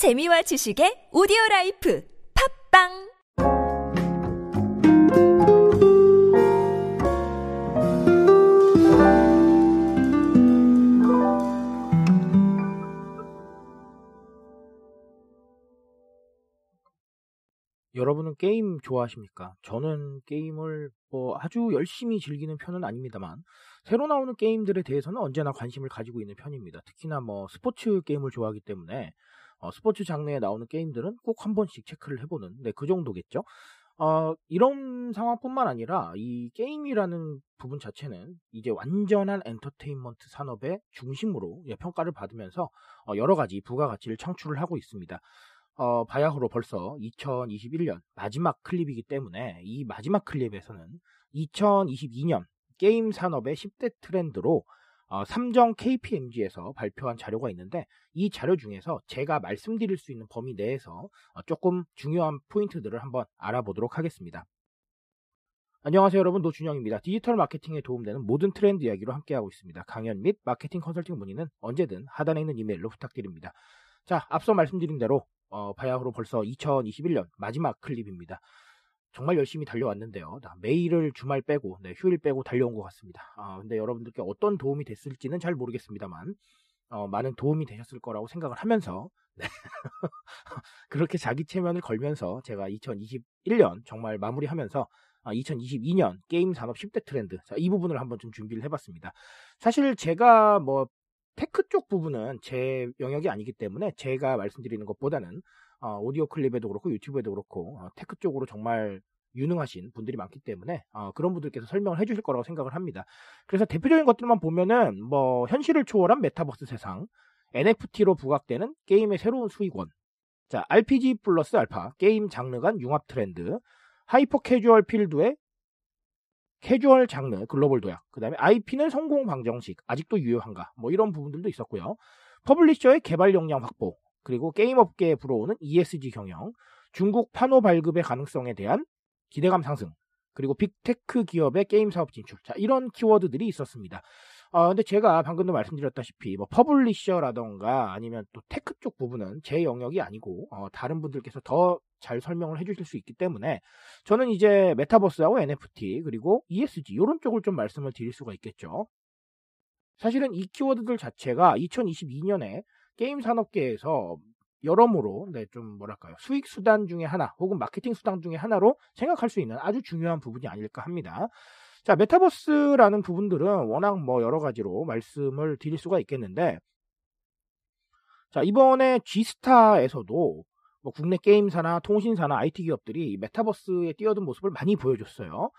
재미와 지식의 오디오 라이프 팟빵 여러분은 게임 좋아하십니까? 저는 게임을 뭐 아주 열심히 즐기는 편은 아닙니다만 새로 나오는 게임들에 대해서는 언제나 관심을 가지고 있는 편입니다. 특히나 뭐 스포츠 게임을 좋아하기 때문에 어, 스포츠 장르에 나오는 게임들은 꼭 한 번씩 체크를 해보는 네, 그 정도겠죠. 어, 이런 상황뿐만 아니라 이 게임이라는 부분 자체는 이제 완전한 엔터테인먼트 산업의 중심으로 예, 평가를 받으면서 어, 여러 가지 부가가치를 창출을 하고 있습니다. 어, 바야흐로 벌써 2021년 마지막 클립이기 때문에 이 마지막 클립에서는 2022년 게임 산업의 10대 트렌드로 어, 삼정 KPMG에서 발표한 자료가 있는데 이 자료 중에서 제가 말씀드릴 수 있는 범위 내에서 어, 조금 중요한 포인트들을 한번 알아보도록 하겠습니다. 안녕하세요 여러분 노준영입니다. 디지털 마케팅에 도움되는 모든 트렌드 이야기로 함께하고 있습니다. 강연 및 마케팅 컨설팅 문의는 언제든 하단에 있는 이메일로 부탁드립니다. 자 앞서 말씀드린 대로 어, 바야흐로 벌써 2021년 마지막 클립입니다. 정말 열심히 달려왔는데요. 매일을 주말 빼고, 네, 휴일 빼고 달려온 것 같습니다. 아, 근데 여러분들께 어떤 도움이 됐을지는 잘 모르겠습니다만, 어, 많은 도움이 되셨을 거라고 생각을 하면서, 네. 그렇게 자기 최면을 걸면서 제가 2021년 정말 마무리하면서 아, 2022년 게임 산업 10대 트렌드, 자, 이 부분을 한번 좀 준비를 해봤습니다. 사실 제가 뭐 테크 쪽 부분은 제 영역이 아니기 때문에 제가 말씀드리는 것보다는 어, 오디오 클립에도 그렇고 유튜브에도 그렇고 어, 테크 쪽으로 정말 유능하신 분들이 많기 때문에 어, 그런 분들께서 설명을 해주실 거라고 생각을 합니다. 그래서 대표적인 것들만 보면은 뭐 현실을 초월한 메타버스 세상, NFT로 부각되는 게임의 새로운 수익원, 자 RPG 플러스 알파 게임 장르 간 융합 트렌드, hyper 캐주얼 필두의 캐주얼 장르 글로벌 도약, 그 다음에 IP는 성공 방정식, 아직도 유효한가, 뭐 이런 부분들도 있었고요. publisher의 개발 역량 확보, 그리고 게임 업계에 불어오는 ESG 경영, 중국 판호 발급의 가능성에 대한 기대감 상승, 그리고 빅테크 기업의 게임 사업 진출. 자, 이런 키워드들이 있었습니다. 어, 근데 제가 방금도 말씀드렸다시피, 뭐, publisher라던가 아니면 또 tech 쪽 부분은 제 영역이 아니고, 어, 다른 분들께서 더 잘 설명을 해주실 수 있기 때문에, 저는 이제 메타버스하고 NFT, 그리고 ESG, 이런 쪽을 좀 말씀을 드릴 수가 있겠죠. 사실은 이 키워드들 자체가 2022년에 게임 산업계에서 여러모로 네, 좀 뭐랄까요 수익 수단 중에 하나 혹은 마케팅 수단 중에 하나로 생각할 수 있는 아주 중요한 부분이 아닐까 합니다. 자 메타버스라는 부분들은 워낙 뭐 여러 가지로 말씀을 드릴 수가 있겠는데 자 이번에 G스타에서도 뭐 국내 게임사나 통신사나 IT 기업들이 메타버스에 뛰어든 모습을 많이 보여줬어요.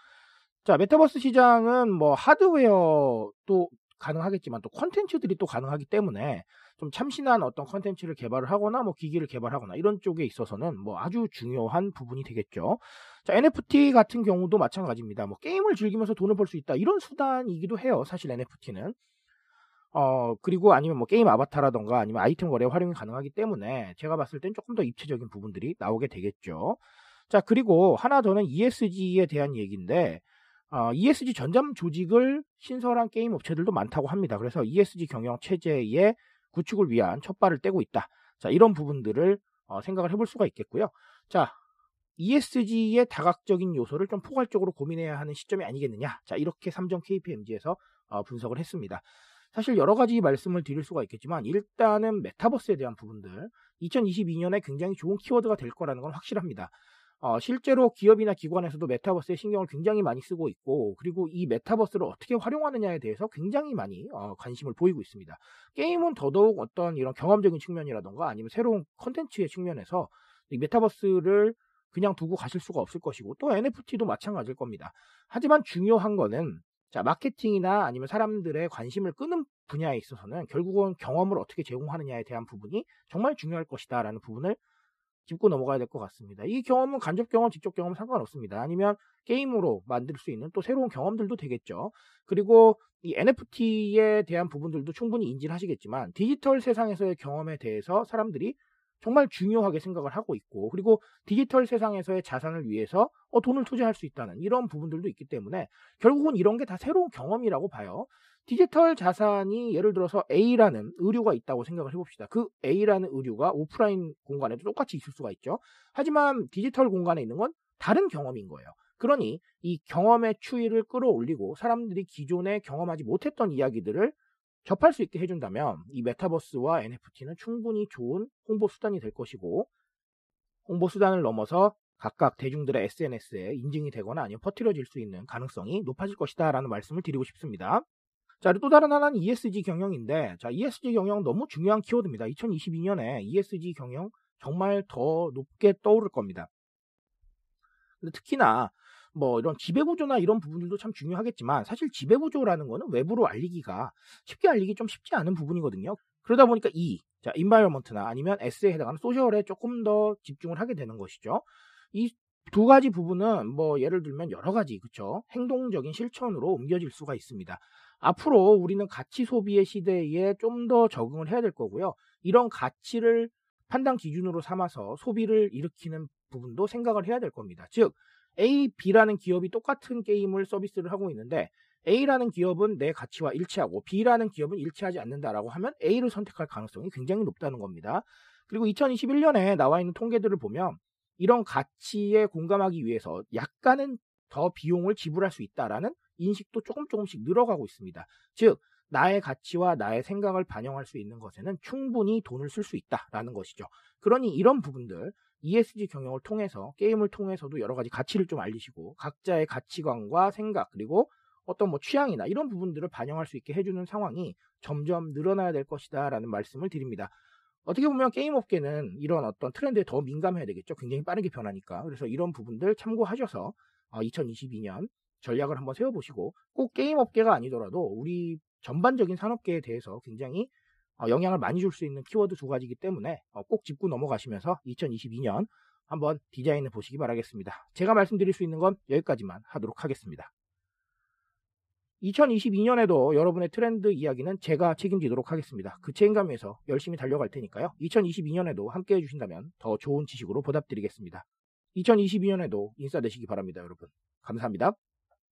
자 메타버스 시장은 뭐 하드웨어도 가능하겠지만 또 컨텐츠들이 또 가능하기 때문에 좀 참신한 어떤 컨텐츠를 개발을 하거나 뭐 기기를 개발하거나 이런 쪽에 있어서는 뭐 아주 중요한 부분이 되겠죠. 자, NFT 같은 경우도 마찬가지입니다. 뭐 게임을 즐기면서 돈을 벌 수 있다. 이런 수단이기도 해요. 사실 NFT는. 어, 그리고 아니면 뭐 게임 아바타라던가 아니면 아이템 거래 활용이 가능하기 때문에 제가 봤을 땐 조금 더 입체적인 부분들이 나오게 되겠죠. 자, 그리고 하나 더는 ESG에 대한 얘기인데 어, ESG 전담 조직을 신설한 게임 업체들도 많다고 합니다. 그래서 ESG 경영 체제의 구축을 위한 첫발을 떼고 있다. 자, 이런 부분들을 어, 생각을 해볼 수가 있겠고요. 자, ESG의 다각적인 요소를 좀 포괄적으로 고민해야 하는 시점이 아니겠느냐. 자, 이렇게 삼정 KPMG에서 어, 분석을 했습니다. 사실 여러 가지 말씀을 드릴 수가 있겠지만 일단은 메타버스에 대한 부분들 2022년에 굉장히 좋은 키워드가 될 거라는 건 확실합니다. 어, 실제로 기업이나 기관에서도 메타버스에 신경을 굉장히 많이 쓰고 있고 그리고 이 메타버스를 어떻게 활용하느냐에 대해서 굉장히 많이 어, 관심을 보이고 있습니다. 게임은 더더욱 어떤 이런 경험적인 측면이라던가 아니면 새로운 컨텐츠의 측면에서 이 메타버스를 그냥 두고 가실 수가 없을 것이고 또 NFT도 마찬가지일 겁니다. 하지만 중요한 거는 자 마케팅이나 아니면 사람들의 관심을 끄는 분야에 있어서는 결국은 경험을 어떻게 제공하느냐에 대한 부분이 정말 중요할 것이다라는 부분을 짚고 넘어가야 될 것 같습니다. 이 경험은 간접 경험, 직접 경험 상관없습니다. 아니면 게임으로 만들 수 있는 또 새로운 경험들도 되겠죠. 그리고 이 NFT에 대한 부분들도 충분히 인지를 하시겠지만 디지털 세상에서의 경험에 대해서 사람들이 정말 중요하게 생각을 하고 있고 그리고 디지털 세상에서의 자산을 위해서 어, 돈을 투자할 수 있다는 이런 부분들도 있기 때문에 결국은 이런 게 다 새로운 경험이라고 봐요. 디지털 자산이 예를 들어서 A라는 의류가 있다고 생각을 해봅시다. 그 A라는 의류가 오프라인 공간에도 똑같이 있을 수가 있죠. 하지만 디지털 공간에 있는 건 다른 경험인 거예요. 그러니 이 경험의 추이를 끌어올리고 사람들이 기존에 경험하지 못했던 이야기들을 접할 수 있게 해준다면 이 메타버스와 NFT는 충분히 좋은 홍보 수단이 될 것이고 홍보 수단을 넘어서 각각 대중들의 SNS에 인증이 되거나 아니면 퍼뜨려질 수 있는 가능성이 높아질 것이다 라는 말씀을 드리고 싶습니다. 자, 또 다른 하나는 ESG 경영인데, 자, ESG 경영 너무 중요한 키워드입니다. 2022년에 ESG 경영 정말 더 높게 떠오를 겁니다. 근데 특히나 뭐 이런 지배구조나 이런 부분들도 참 중요하겠지만 사실 지배구조라는 거는 외부로 알리기가 쉽게 알리기 좀 쉽지 않은 부분이거든요. 그러다 보니까 E, 자, environment나 아니면 S에 해당하는 social에 조금 더 집중을 하게 되는 것이죠. 이 두 가지 부분은 뭐 예를 들면 여러 가지 그쵸 행동적인 실천으로 옮겨질 수가 있습니다. 앞으로 우리는 가치 소비의 시대에 좀 더 적응을 해야 될 거고요. 이런 가치를 판단 기준으로 삼아서 소비를 일으키는 부분도 생각을 해야 될 겁니다. 즉 A, B라는 기업이 똑같은 게임을 서비스를 하고 있는데 A라는 기업은 내 가치와 일치하고 B라는 기업은 일치하지 않는다라고 하면 A를 선택할 가능성이 굉장히 높다는 겁니다. 그리고 2021년에 나와 있는 통계들을 보면 이런 가치에 공감하기 위해서 약간은 더 비용을 지불할 수 있다라는 인식도 조금 조금씩 늘어가고 있습니다. 즉 나의 가치와 나의 생각을 반영할 수 있는 것에는 충분히 돈을 쓸 수 있다라는 것이죠. 그러니 이런 부분들 ESG 경영을 통해서 게임을 통해서도 여러 가지 가치를 좀 알리시고 각자의 가치관과 생각 그리고 어떤 뭐 취향이나 이런 부분들을 반영할 수 있게 해주는 상황이 점점 늘어나야 될 것이다라는 말씀을 드립니다. 어떻게 보면 게임 업계는 이런 어떤 트렌드에 더 민감해야 되겠죠. 굉장히 빠르게 변하니까. 그래서 이런 부분들 참고하셔서 2022년 어, 전략을 한번 세워보시고 꼭 게임 업계가 아니더라도 우리 전반적인 산업계에 대해서 굉장히 어, 영향을 많이 줄 수 있는 키워드 두 가지이기 때문에 어, 꼭 짚고 넘어가시면서 2022년 한번 디자인해 보시기 바라겠습니다. 제가 말씀드릴 수 있는 건 여기까지만 하도록 하겠습니다. 2022년에도 여러분의 트렌드 이야기는 제가 책임지도록 하겠습니다. 그 책임감에서 열심히 달려갈 테니까요. 2022년에도 함께 해주신다면 더 좋은 지식으로 보답드리겠습니다. 2022년에도 인싸 되시기 바랍니다, 여러분. 감사합니다.